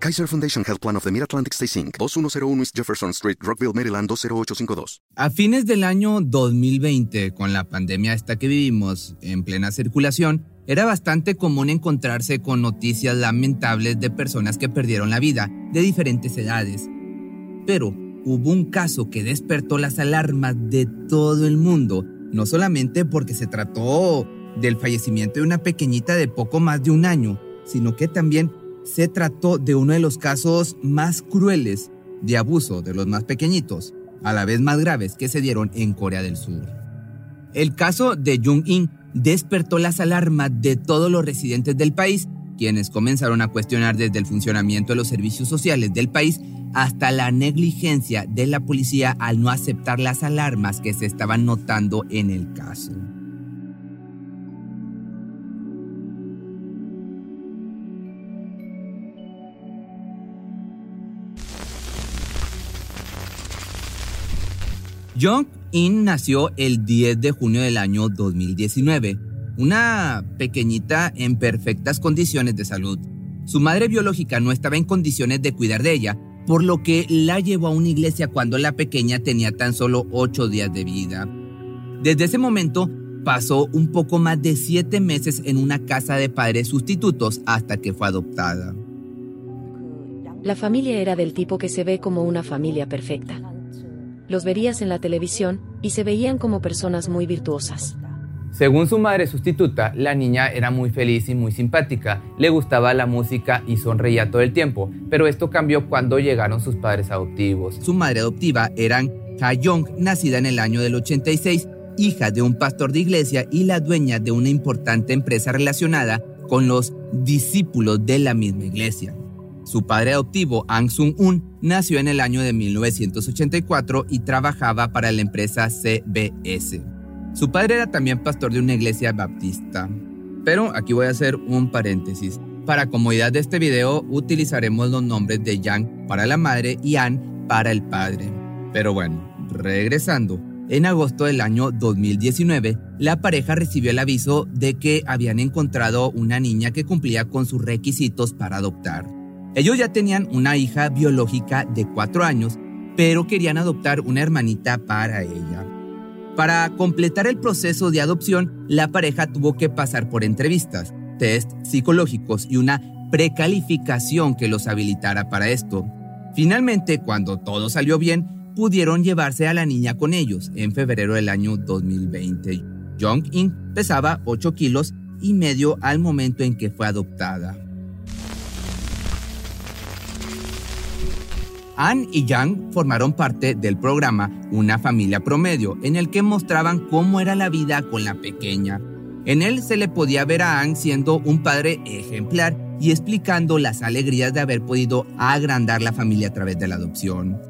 Kaiser Foundation Health Plan of the Mid-Atlantic Stay Inc., 2101 East Jefferson Street, Rockville, Maryland 20852. A fines del año 2020, con la pandemia esta que vivimos en plena circulación, era bastante común encontrarse con noticias lamentables de personas que perdieron la vida de diferentes edades. Pero hubo un caso que despertó las alarmas de todo el mundo, no solamente porque se trató del fallecimiento de una pequeñita de poco más de un año, sino que también se trató de uno de los casos más crueles de abuso de los más pequeñitos, a la vez más graves que se dieron en Corea del Sur. El caso de Jung-in despertó las alarmas de todos los residentes del país, quienes comenzaron a cuestionar desde el funcionamiento de los servicios sociales del país hasta la negligencia de la policía al no aceptar las alarmas que se estaban notando en el caso. Jong-in nació el 10 de junio del año 2019, una pequeñita en perfectas condiciones de salud. Su madre biológica no estaba en condiciones de cuidar de ella, por lo que la llevó a una iglesia cuando la pequeña tenía tan solo 8 días de vida. Desde ese momento pasó un poco más de 7 meses en una casa de padres sustitutos hasta que fue adoptada. La familia era del tipo que se ve como una familia perfecta los verías en la televisión, y se veían como personas muy virtuosas. Según su madre sustituta, la niña era muy feliz y muy simpática, le gustaba la música y sonreía todo el tiempo, pero esto cambió cuando llegaron sus padres adoptivos. Su madre adoptiva era Ha Young, nacida en el año del 86, hija de un pastor de iglesia y la dueña de una importante empresa relacionada con los discípulos de la misma iglesia. Su padre adoptivo, Ang Sung-un, nació en el año de 1984 y trabajaba para la empresa CBS. Su padre era también pastor de una iglesia baptista. Pero aquí voy a hacer un paréntesis. Para comodidad de este video utilizaremos los nombres de Yang para la madre y An para el padre. Pero bueno, regresando. En agosto del año 2019, la pareja recibió el aviso de que habían encontrado una niña que cumplía con sus requisitos para adoptar. Ellos ya tenían una hija biológica de cuatro años, pero querían adoptar una hermanita para ella. Para completar el proceso de adopción, la pareja tuvo que pasar por entrevistas, test psicológicos y una precalificación que los habilitara para esto. Finalmente, cuando todo salió bien, pudieron llevarse a la niña con ellos en febrero del año 2020. Jong-in pesaba 8 kilos y medio al momento en que fue adoptada. Anne y Yang formaron parte del programa Una familia promedio, en el que mostraban cómo era la vida con la pequeña. En él se le podía ver a Anne siendo un padre ejemplar y explicando las alegrías de haber podido agrandar la familia a través de la adopción.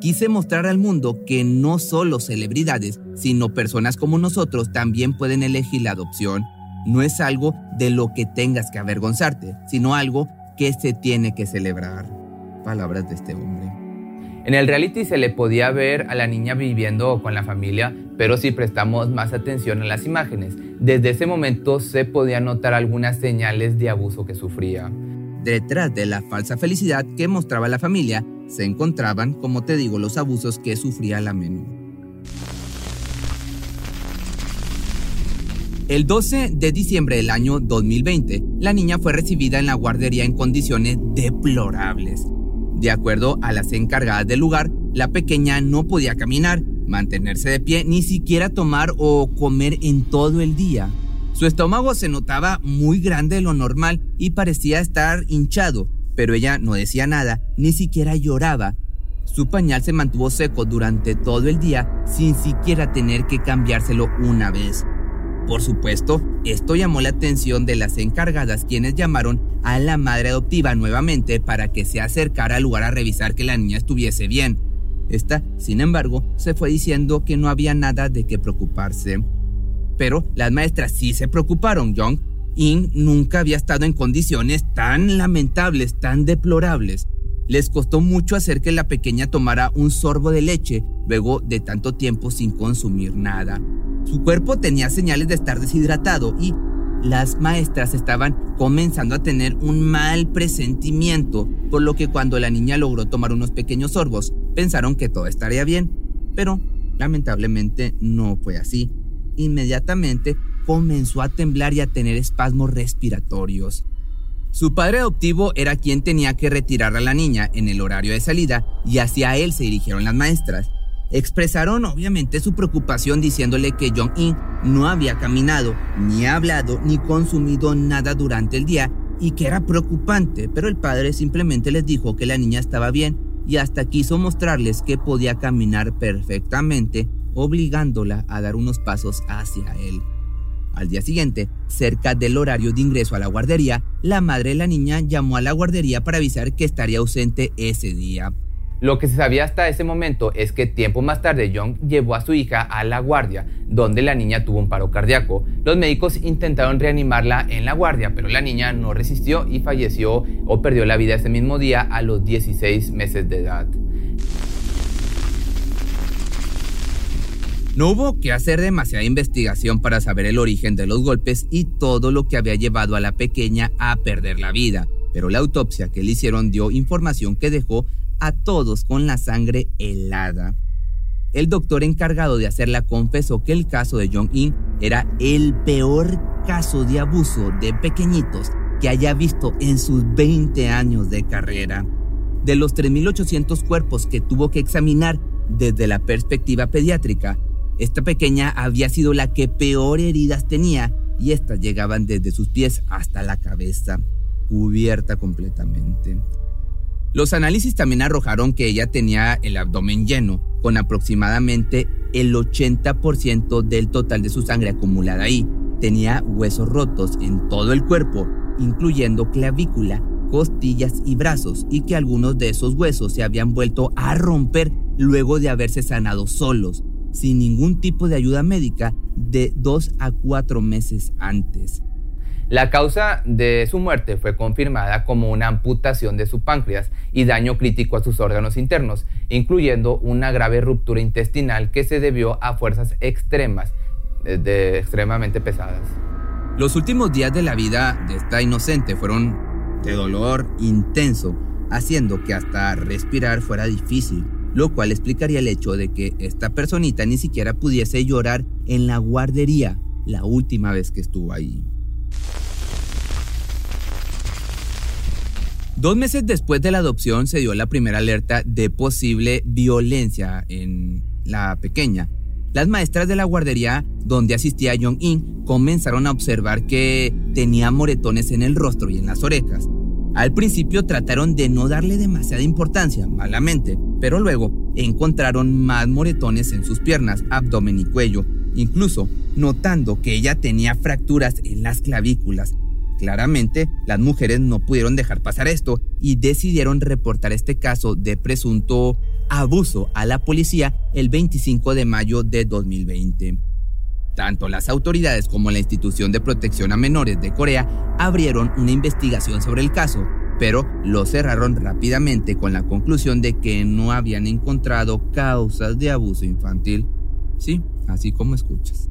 Quise mostrar al mundo que no solo celebridades, sino personas como nosotros también pueden elegir la adopción. No es algo de lo que tengas que avergonzarte, sino algo que se tiene que celebrar palabras de este hombre. En el reality se le podía ver a la niña viviendo con la familia, pero si prestamos más atención a las imágenes, desde ese momento se podía notar algunas señales de abuso que sufría. Detrás de la falsa felicidad que mostraba la familia, se encontraban, como te digo, los abusos que sufría la menú. El 12 de diciembre del año 2020, la niña fue recibida en la guardería en condiciones deplorables. De acuerdo a las encargadas del lugar, la pequeña no podía caminar, mantenerse de pie, ni siquiera tomar o comer en todo el día. Su estómago se notaba muy grande de lo normal y parecía estar hinchado, pero ella no decía nada, ni siquiera lloraba. Su pañal se mantuvo seco durante todo el día sin siquiera tener que cambiárselo una vez. Por supuesto, esto llamó la atención de las encargadas quienes llamaron a la madre adoptiva nuevamente para que se acercara al lugar a revisar que la niña estuviese bien. Esta, sin embargo, se fue diciendo que no había nada de qué preocuparse. Pero las maestras sí se preocuparon. Young In nunca había estado en condiciones tan lamentables, tan deplorables. Les costó mucho hacer que la pequeña tomara un sorbo de leche luego de tanto tiempo sin consumir nada. Su cuerpo tenía señales de estar deshidratado y las maestras estaban comenzando a tener un mal presentimiento, por lo que cuando la niña logró tomar unos pequeños sorbos, pensaron que todo estaría bien. Pero lamentablemente no fue así. Inmediatamente comenzó a temblar y a tener espasmos respiratorios. Su padre adoptivo era quien tenía que retirar a la niña en el horario de salida y hacia él se dirigieron las maestras. Expresaron obviamente su preocupación diciéndole que Jong-in no había caminado, ni hablado, ni consumido nada durante el día y que era preocupante, pero el padre simplemente les dijo que la niña estaba bien y hasta quiso mostrarles que podía caminar perfectamente, obligándola a dar unos pasos hacia él. Al día siguiente, cerca del horario de ingreso a la guardería, la madre de la niña llamó a la guardería para avisar que estaría ausente ese día. Lo que se sabía hasta ese momento es que tiempo más tarde Young llevó a su hija a la guardia, donde la niña tuvo un paro cardíaco. Los médicos intentaron reanimarla en la guardia, pero la niña no resistió y falleció o perdió la vida ese mismo día a los 16 meses de edad. No hubo que hacer demasiada investigación para saber el origen de los golpes y todo lo que había llevado a la pequeña a perder la vida, pero la autopsia que le hicieron dio información que dejó a todos con la sangre helada. El doctor encargado de hacerla confesó que el caso de Jong-in era el peor caso de abuso de pequeñitos que haya visto en sus 20 años de carrera. De los 3.800 cuerpos que tuvo que examinar desde la perspectiva pediátrica, esta pequeña había sido la que peor heridas tenía y estas llegaban desde sus pies hasta la cabeza, cubierta completamente. Los análisis también arrojaron que ella tenía el abdomen lleno, con aproximadamente el 80% del total de su sangre acumulada ahí. Tenía huesos rotos en todo el cuerpo, incluyendo clavícula, costillas y brazos, y que algunos de esos huesos se habían vuelto a romper luego de haberse sanado solos, sin ningún tipo de ayuda médica de dos a cuatro meses antes. La causa de su muerte fue confirmada como una amputación de su páncreas y daño crítico a sus órganos internos, incluyendo una grave ruptura intestinal que se debió a fuerzas extremas, eh, de, extremadamente pesadas. Los últimos días de la vida de esta inocente fueron de dolor intenso, haciendo que hasta respirar fuera difícil lo cual explicaría el hecho de que esta personita ni siquiera pudiese llorar en la guardería la última vez que estuvo ahí. Dos meses después de la adopción se dio la primera alerta de posible violencia en la pequeña. Las maestras de la guardería donde asistía Jong-in comenzaron a observar que tenía moretones en el rostro y en las orejas. Al principio trataron de no darle demasiada importancia, malamente, pero luego encontraron más moretones en sus piernas, abdomen y cuello, incluso notando que ella tenía fracturas en las clavículas. Claramente, las mujeres no pudieron dejar pasar esto y decidieron reportar este caso de presunto abuso a la policía el 25 de mayo de 2020. Tanto las autoridades como la Institución de Protección a Menores de Corea abrieron una investigación sobre el caso, pero lo cerraron rápidamente con la conclusión de que no habían encontrado causas de abuso infantil. Sí, así como escuchas.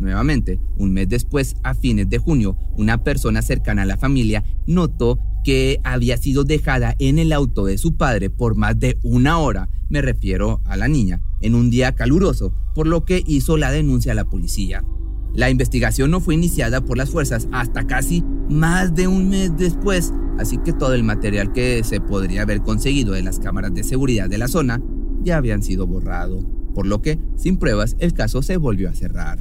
Nuevamente, un mes después, a fines de junio, una persona cercana a la familia notó que había sido dejada en el auto de su padre por más de una hora, me refiero a la niña, en un día caluroso, por lo que hizo la denuncia a la policía. La investigación no fue iniciada por las fuerzas hasta casi más de un mes después, así que todo el material que se podría haber conseguido de las cámaras de seguridad de la zona ya habían sido borrado, por lo que, sin pruebas, el caso se volvió a cerrar.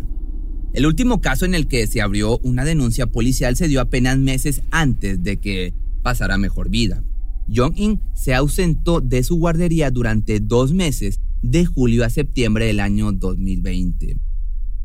El último caso en el que se abrió una denuncia policial se dio apenas meses antes de que pasara mejor vida. Jong-in se ausentó de su guardería durante dos meses, de julio a septiembre del año 2020.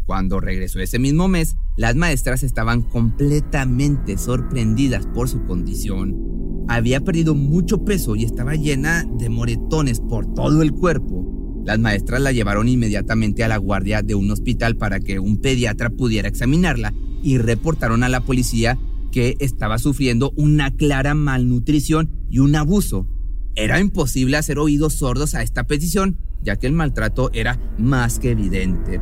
Cuando regresó ese mismo mes, Las maestras estaban completamente sorprendidas por su condición. Había perdido mucho peso y estaba llena de moretones por todo el cuerpo. Las maestras la llevaron inmediatamente a la guardia de un hospital para que un pediatra pudiera examinarla y reportaron a la policía que estaba sufriendo una clara malnutrición y un abuso. Era imposible hacer oídos sordos a esta petición, ya que el maltrato era más que evidente.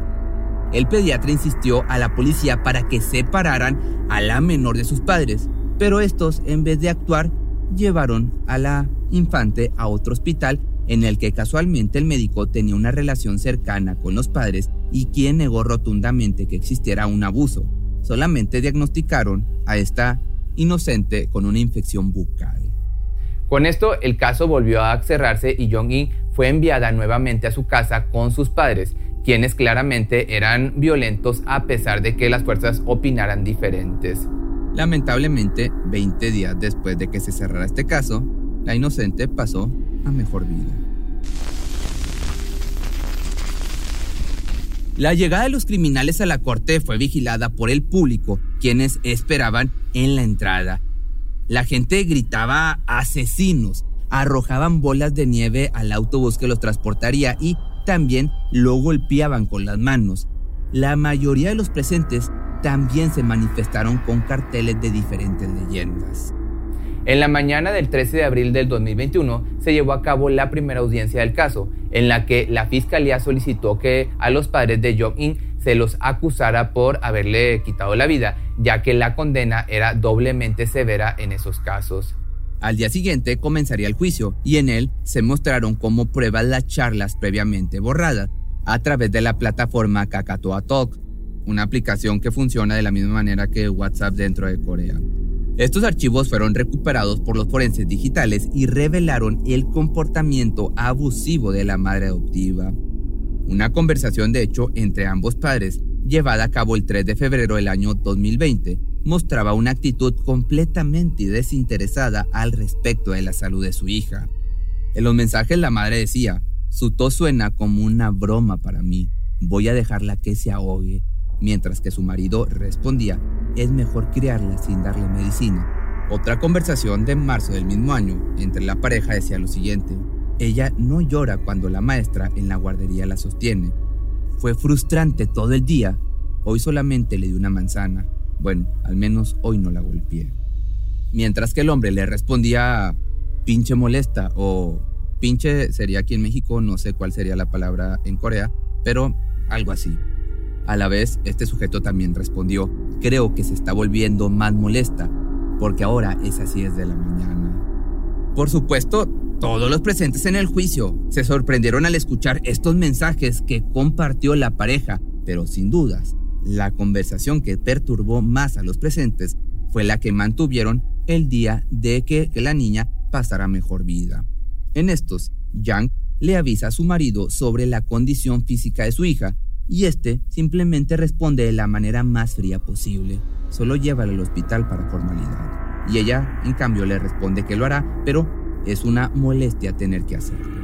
El pediatra insistió a la policía para que separaran a la menor de sus padres, pero estos, en vez de actuar, llevaron a la infante a otro hospital en el que casualmente el médico tenía una relación cercana con los padres y quien negó rotundamente que existiera un abuso solamente diagnosticaron a esta inocente con una infección bucal. Con esto, el caso volvió a cerrarse y Jong-in fue enviada nuevamente a su casa con sus padres, quienes claramente eran violentos a pesar de que las fuerzas opinaran diferentes. Lamentablemente, 20 días después de que se cerrara este caso, la inocente pasó a mejor vida. La llegada de los criminales a la corte fue vigilada por el público, quienes esperaban en la entrada. La gente gritaba asesinos, arrojaban bolas de nieve al autobús que los transportaría y también lo golpeaban con las manos. La mayoría de los presentes también se manifestaron con carteles de diferentes leyendas. En la mañana del 13 de abril del 2021 se llevó a cabo la primera audiencia del caso, en la que la fiscalía solicitó que a los padres de Jong-in se los acusara por haberle quitado la vida, ya que la condena era doblemente severa en esos casos. Al día siguiente comenzaría el juicio y en él se mostraron como pruebas las charlas previamente borradas a través de la plataforma Kakatoa Talk, una aplicación que funciona de la misma manera que WhatsApp dentro de Corea. Estos archivos fueron recuperados por los forenses digitales y revelaron el comportamiento abusivo de la madre adoptiva. Una conversación de hecho entre ambos padres, llevada a cabo el 3 de febrero del año 2020, mostraba una actitud completamente desinteresada al respecto de la salud de su hija. En los mensajes la madre decía, su tos suena como una broma para mí, voy a dejarla que se ahogue, mientras que su marido respondía, es mejor criarla sin darle medicina. Otra conversación de marzo del mismo año entre la pareja decía lo siguiente, ella no llora cuando la maestra en la guardería la sostiene. Fue frustrante todo el día, hoy solamente le di una manzana, bueno, al menos hoy no la golpeé. Mientras que el hombre le respondía pinche molesta o pinche sería aquí en México, no sé cuál sería la palabra en Corea, pero algo así. A la vez, este sujeto también respondió, creo que se está volviendo más molesta, porque ahora es así desde la mañana. Por supuesto, todos los presentes en el juicio se sorprendieron al escuchar estos mensajes que compartió la pareja, pero sin dudas, la conversación que perturbó más a los presentes fue la que mantuvieron el día de que, la niña pasara mejor vida. En estos, Yang le avisa a su marido sobre la condición física de su hija y este simplemente responde de la manera más fría posible. Solo llévala al hospital para formalidad. Y ella, en cambio, le responde que lo hará, pero es una molestia tener que hacerlo.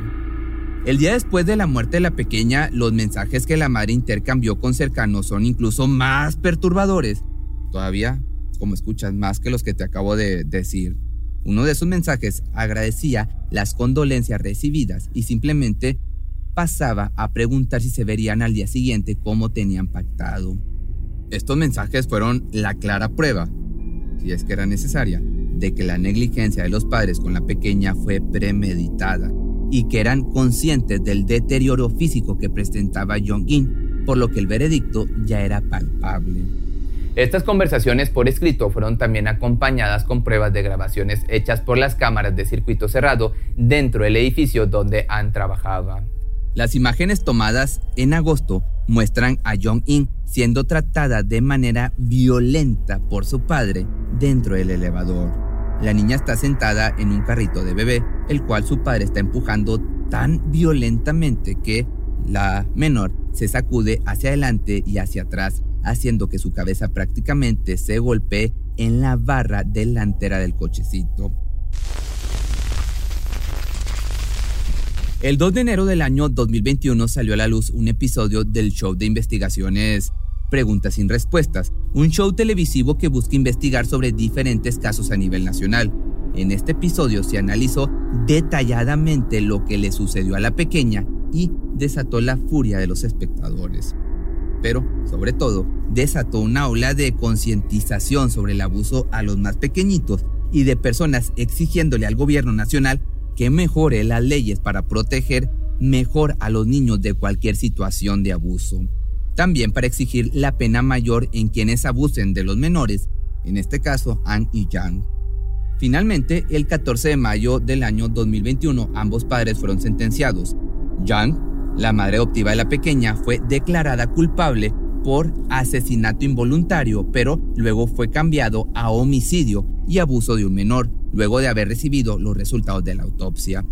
El día después de la muerte de la pequeña, los mensajes que la madre intercambió con cercanos son incluso más perturbadores. Todavía, como escuchas, más que los que te acabo de decir. Uno de esos mensajes agradecía las condolencias recibidas y simplemente pasaba a preguntar si se verían al día siguiente como tenían pactado. Estos mensajes fueron la clara prueba, si es que era necesaria, de que la negligencia de los padres con la pequeña fue premeditada y que eran conscientes del deterioro físico que presentaba Jong-in, por lo que el veredicto ya era palpable. Estas conversaciones por escrito fueron también acompañadas con pruebas de grabaciones hechas por las cámaras de circuito cerrado dentro del edificio donde Ann trabajaba. Las imágenes tomadas en agosto muestran a Jong-in siendo tratada de manera violenta por su padre dentro del elevador. La niña está sentada en un carrito de bebé, el cual su padre está empujando tan violentamente que la menor se sacude hacia adelante y hacia atrás, haciendo que su cabeza prácticamente se golpee en la barra delantera del cochecito. El 2 de enero del año 2021 salió a la luz un episodio del show de investigaciones Preguntas sin Respuestas, un show televisivo que busca investigar sobre diferentes casos a nivel nacional. En este episodio se analizó detalladamente lo que le sucedió a la pequeña y desató la furia de los espectadores. Pero, sobre todo, desató una ola de concientización sobre el abuso a los más pequeñitos y de personas exigiéndole al gobierno nacional que mejore las leyes para proteger mejor a los niños de cualquier situación de abuso. También para exigir la pena mayor en quienes abusen de los menores, en este caso Anne y Yang. Finalmente, el 14 de mayo del año 2021, ambos padres fueron sentenciados. Yang, la madre adoptiva de la pequeña, fue declarada culpable por asesinato involuntario, pero luego fue cambiado a homicidio y abuso de un menor, luego de haber recibido los resultados de la autopsia.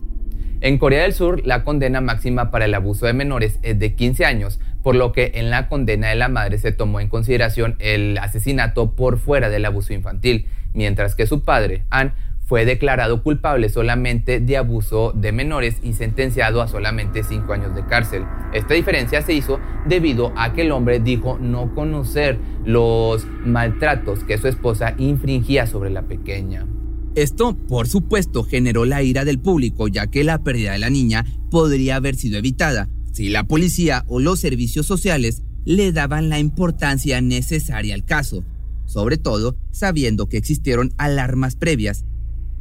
En Corea del Sur, la condena máxima para el abuso de menores es de 15 años, por lo que en la condena de la madre se tomó en consideración el asesinato por fuera del abuso infantil, mientras que su padre, An, fue declarado culpable solamente de abuso de menores y sentenciado a solamente 5 años de cárcel. Esta diferencia se hizo debido a que el hombre dijo no conocer los maltratos que su esposa infringía sobre la pequeña. Esto, por supuesto, generó la ira del público, ya que la pérdida de la niña podría haber sido evitada si la policía o los servicios sociales le daban la importancia necesaria al caso, sobre todo sabiendo que existieron alarmas previas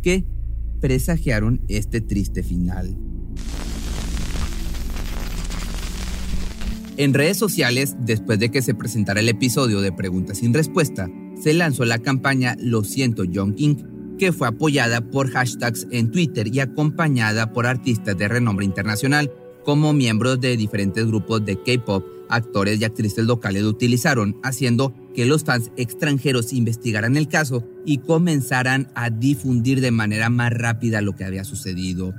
que presagiaron este triste final. En redes sociales, después de que se presentara el episodio de Preguntas sin Respuesta, se lanzó la campaña Lo siento John King, que fue apoyada por hashtags en Twitter y acompañada por artistas de renombre internacional, como miembros de diferentes grupos de K-pop, actores y actrices locales lo utilizaron, haciendo que los fans extranjeros investigaran el caso y comenzaran a difundir de manera más rápida lo que había sucedido.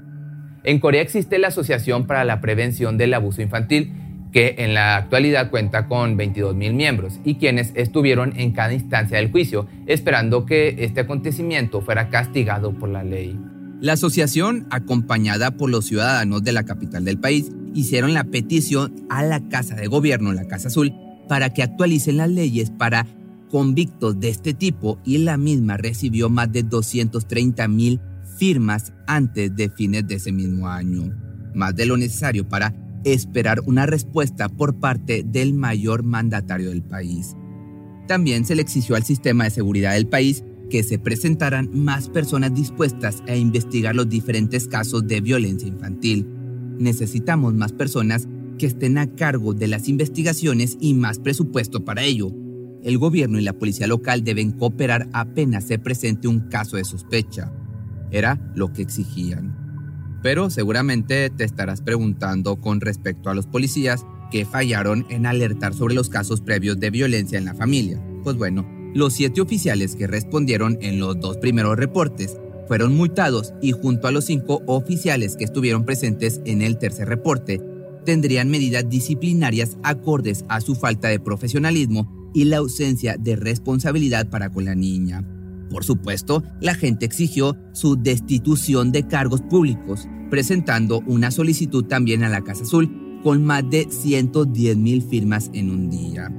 En Corea existe la Asociación para la Prevención del Abuso Infantil, que en la actualidad cuenta con 22 mil miembros y quienes estuvieron en cada instancia del juicio, esperando que este acontecimiento fuera castigado por la ley. La asociación, acompañada por los ciudadanos de la capital del país, hicieron la petición a la Casa de Gobierno, la Casa Azul, para que actualicen las leyes para convictos de este tipo y la misma recibió más de 230 mil firmas antes de fines de ese mismo año, más de lo necesario para esperar una respuesta por parte del mayor mandatario del país. También se le exigió al sistema de seguridad del país que se presentaran más personas dispuestas a investigar los diferentes casos de violencia infantil. Necesitamos más personas que estén a cargo de las investigaciones y más presupuesto para ello. El gobierno y la policía local deben cooperar apenas se presente un caso de sospecha. Era lo que exigían. Pero seguramente te estarás preguntando con respecto a los policías que fallaron en alertar sobre los casos previos de violencia en la familia. Pues bueno, los siete oficiales que respondieron en los dos primeros reportes fueron multados y junto a los cinco oficiales que estuvieron presentes en el tercer reporte, tendrían medidas disciplinarias acordes a su falta de profesionalismo y la ausencia de responsabilidad para con la niña. Por supuesto, la gente exigió su destitución de cargos públicos, presentando una solicitud también a la Casa Azul con más de 110 mil firmas en un día.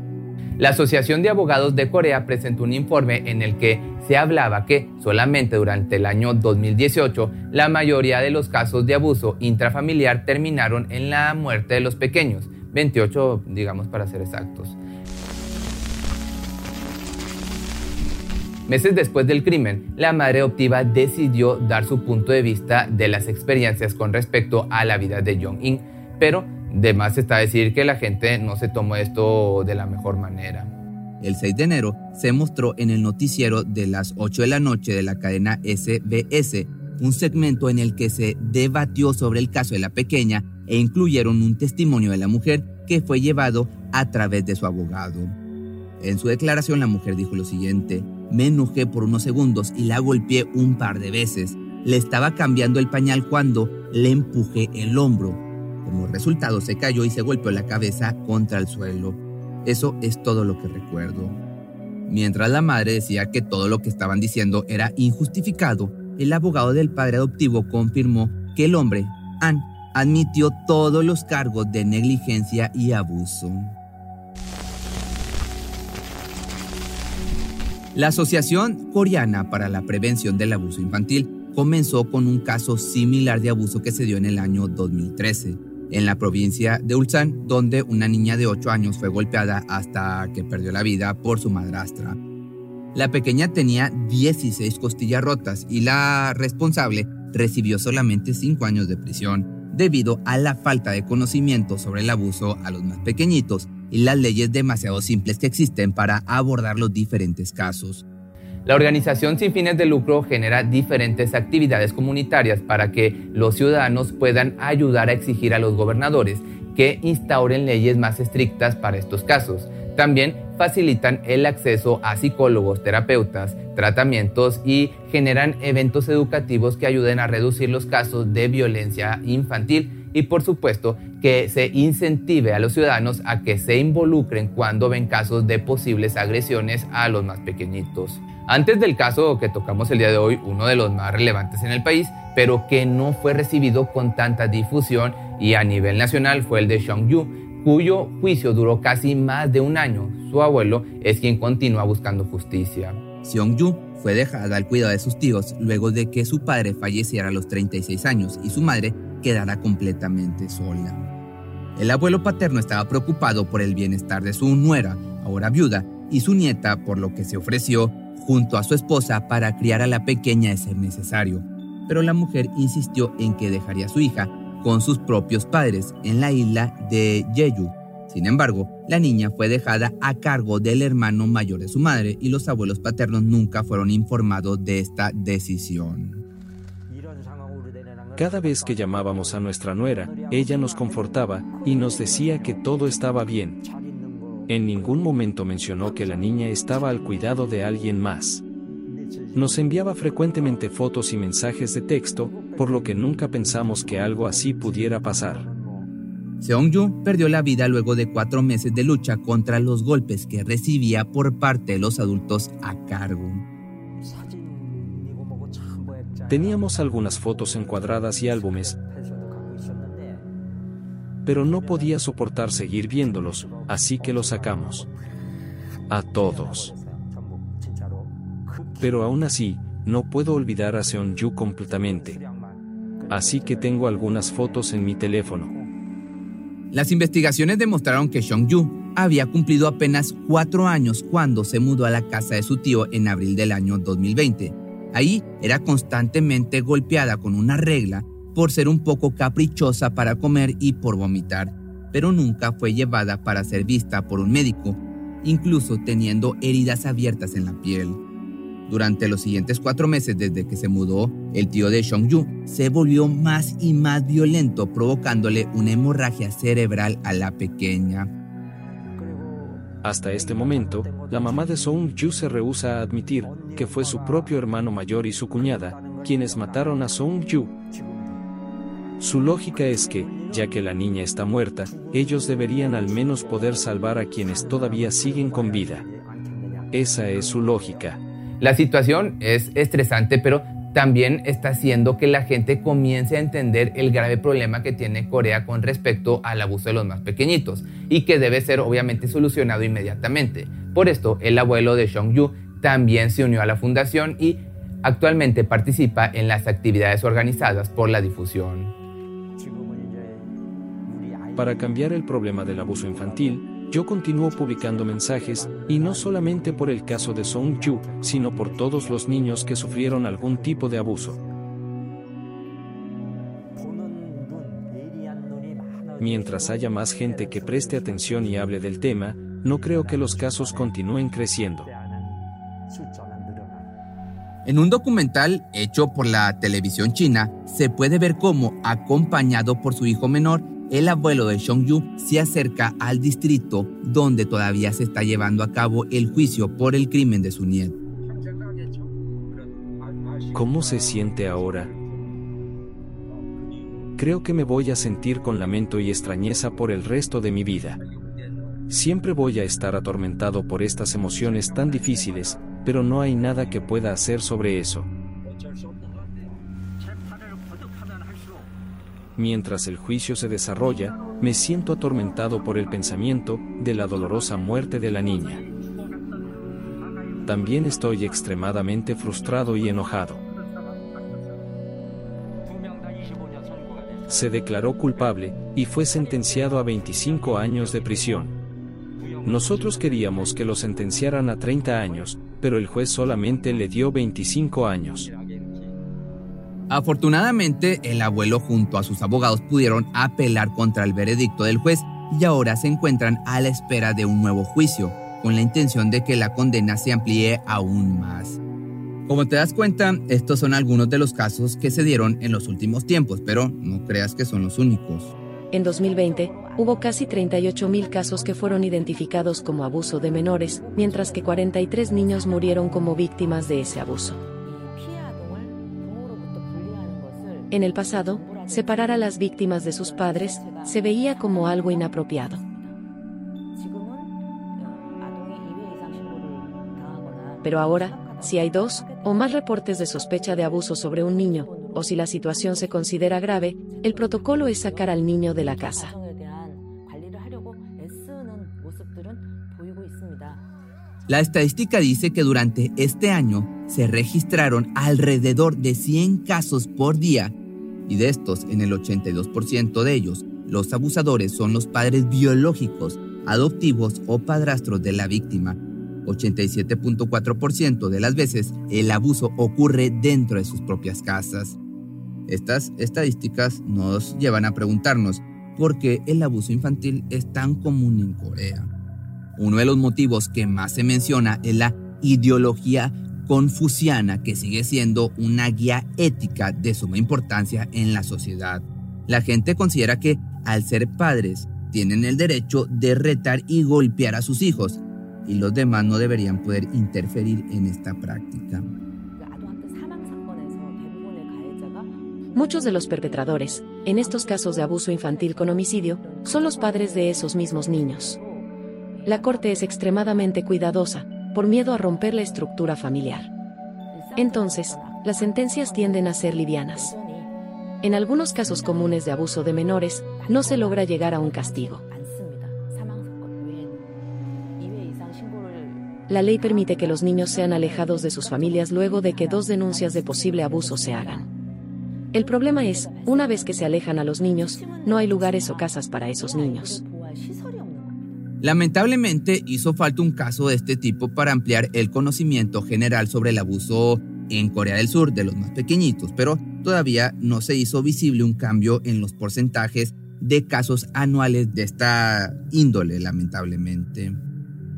La Asociación de Abogados de Corea presentó un informe en el que se hablaba que solamente durante el año 2018 la mayoría de los casos de abuso intrafamiliar terminaron en la muerte de los pequeños, 28 digamos para ser exactos. Meses después del crimen, la madre adoptiva decidió dar su punto de vista de las experiencias con respecto a la vida de Jong-in, pero de más está decir que la gente no se tomó esto de la mejor manera. El 6 de enero se mostró en el noticiero de las 8 de la noche de la cadena SBS un segmento en el que se debatió sobre el caso de la pequeña e incluyeron un testimonio de la mujer que fue llevado a través de su abogado. En su declaración la mujer dijo lo siguiente, me enojé por unos segundos y la golpeé un par de veces. Le estaba cambiando el pañal cuando le empujé el hombro. Como resultado se cayó y se golpeó la cabeza contra el suelo. Eso es todo lo que recuerdo. Mientras la madre decía que todo lo que estaban diciendo era injustificado, el abogado del padre adoptivo confirmó que el hombre, Ann, admitió todos los cargos de negligencia y abuso. La Asociación Coreana para la Prevención del Abuso Infantil comenzó con un caso similar de abuso que se dio en el año 2013 en la provincia de Ulsan, donde una niña de 8 años fue golpeada hasta que perdió la vida por su madrastra. La pequeña tenía 16 costillas rotas y la responsable recibió solamente 5 años de prisión debido a la falta de conocimiento sobre el abuso a los más pequeñitos y las leyes demasiado simples que existen para abordar los diferentes casos. La organización sin fines de lucro genera diferentes actividades comunitarias para que los ciudadanos puedan ayudar a exigir a los gobernadores que instauren leyes más estrictas para estos casos. También facilitan el acceso a psicólogos, terapeutas, tratamientos y generan eventos educativos que ayuden a reducir los casos de violencia infantil y por supuesto que se incentive a los ciudadanos a que se involucren cuando ven casos de posibles agresiones a los más pequeñitos. Antes del caso que tocamos el día de hoy, uno de los más relevantes en el país, pero que no fue recibido con tanta difusión y a nivel nacional fue el de Yu, cuyo juicio duró casi más de un año. Su abuelo es quien continúa buscando justicia. Yu fue dejada al cuidado de sus tíos luego de que su padre falleciera a los 36 años y su madre quedara completamente sola. El abuelo paterno estaba preocupado por el bienestar de su nuera, ahora viuda, y su nieta, por lo que se ofreció junto a su esposa para criar a la pequeña de ser necesario. Pero la mujer insistió en que dejaría a su hija con sus propios padres en la isla de Jeju. Sin embargo, la niña fue dejada a cargo del hermano mayor de su madre y los abuelos paternos nunca fueron informados de esta decisión. Cada vez que llamábamos a nuestra nuera, ella nos confortaba y nos decía que todo estaba bien, en ningún momento mencionó que la niña estaba al cuidado de alguien más. Nos enviaba frecuentemente fotos y mensajes de texto, por lo que nunca pensamos que algo así pudiera pasar. Seong-yu perdió la vida luego de cuatro meses de lucha contra los golpes que recibía por parte de los adultos a cargo. Teníamos algunas fotos encuadradas y álbumes, pero no podía soportar seguir viéndolos, así que los sacamos. A todos. Pero aún así, no puedo olvidar a Seon-yu completamente. Así que tengo algunas fotos en mi teléfono. Las investigaciones demostraron que Seong-yu había cumplido apenas cuatro años cuando se mudó a la casa de su tío en abril del año 2020. Ahí era constantemente golpeada con una regla por ser un poco caprichosa para comer y por vomitar, pero nunca fue llevada para ser vista por un médico, incluso teniendo heridas abiertas en la piel. Durante los siguientes cuatro meses desde que se mudó, el tío de Yu se volvió más y más violento, provocándole una hemorragia cerebral a la pequeña. Hasta este momento, la mamá de Song Yu se rehúsa a admitir que fue su propio hermano mayor y su cuñada, quienes mataron a Song Yu, su lógica es que, ya que la niña está muerta, ellos deberían al menos poder salvar a quienes todavía siguen con vida. Esa es su lógica. La situación es estresante, pero también está haciendo que la gente comience a entender el grave problema que tiene Corea con respecto al abuso de los más pequeñitos y que debe ser obviamente solucionado inmediatamente. Por esto, el abuelo de Song Yu también se unió a la fundación y actualmente participa en las actividades organizadas por la difusión. Para cambiar el problema del abuso infantil, yo continúo publicando mensajes, y no solamente por el caso de Song Yu, sino por todos los niños que sufrieron algún tipo de abuso. Mientras haya más gente que preste atención y hable del tema, no creo que los casos continúen creciendo. En un documental hecho por la televisión china, se puede ver cómo, acompañado por su hijo menor, el abuelo de Yu se acerca al distrito donde todavía se está llevando a cabo el juicio por el crimen de su nieto. ¿Cómo se siente ahora? Creo que me voy a sentir con lamento y extrañeza por el resto de mi vida. Siempre voy a estar atormentado por estas emociones tan difíciles, pero no hay nada que pueda hacer sobre eso. Mientras el juicio se desarrolla, me siento atormentado por el pensamiento de la dolorosa muerte de la niña. también estoy extremadamente frustrado y enojado. Se declaró culpable, y fue sentenciado a 25 años de prisión. Nosotros queríamos que lo sentenciaran a 30 años, pero el juez solamente le dio 25 años. Afortunadamente, el abuelo junto a sus abogados pudieron apelar contra el veredicto del juez y ahora se encuentran a la espera de un nuevo juicio, con la intención de que la condena se amplíe aún más. Como te das cuenta, estos son algunos de los casos que se dieron en los últimos tiempos, pero no creas que son los únicos. En 2020, hubo casi 38.000 casos que fueron identificados como abuso de menores, mientras que 43 niños murieron como víctimas de ese abuso. En el pasado, separar a las víctimas de sus padres se veía como algo inapropiado. Pero ahora, si hay dos o más reportes de sospecha de abuso sobre un niño, o si la situación se considera grave, el protocolo es sacar al niño de la casa. La estadística dice que durante este año se registraron alrededor de 100 casos por día y de estos, en el 82% de ellos, los abusadores son los padres biológicos, adoptivos o padrastros de la víctima. 87.4% de las veces el abuso ocurre dentro de sus propias casas. Estas estadísticas nos llevan a preguntarnos por qué el abuso infantil es tan común en Corea. Uno de los motivos que más se menciona es la ideología confuciana que sigue siendo una guía ética de suma importancia en la sociedad. La gente considera que al ser padres tienen el derecho de retar y golpear a sus hijos y los demás no deberían poder interferir en esta práctica. Muchos de los perpetradores, en estos casos de abuso infantil con homicidio, son los padres de esos mismos niños. La corte es extremadamente cuidadosa, por miedo a romper la estructura familiar. Entonces, las sentencias tienden a ser livianas. En algunos casos comunes de abuso de menores, no se logra llegar a un castigo. La ley permite que los niños sean alejados de sus familias luego de que dos denuncias de posible abuso se hagan. El problema es, una vez que se alejan a los niños, no hay lugares o casas para esos niños. Lamentablemente hizo falta un caso de este tipo para ampliar el conocimiento general sobre el abuso en Corea del Sur de los más pequeñitos, pero todavía no se hizo visible un cambio en los porcentajes de casos anuales de esta índole, lamentablemente.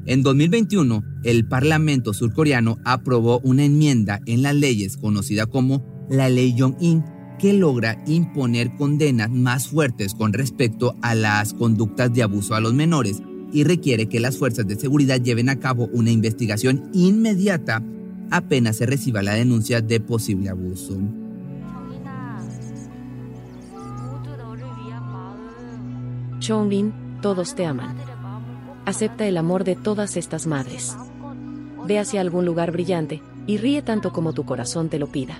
En 2021, el Parlamento surcoreano aprobó una enmienda en las leyes conocida como la Ley Jong-in que logra imponer condenas más fuertes con respecto a las conductas de abuso a los menores y requiere que las fuerzas de seguridad lleven a cabo una investigación inmediata apenas se reciba la denuncia de posible abuso. Chonglin, todos te aman. Acepta el amor de todas estas madres. Ve hacia algún lugar brillante y ríe tanto como tu corazón te lo pida.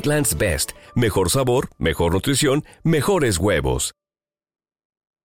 Best. Mejor sabor, mejor nutrición, mejores huevos.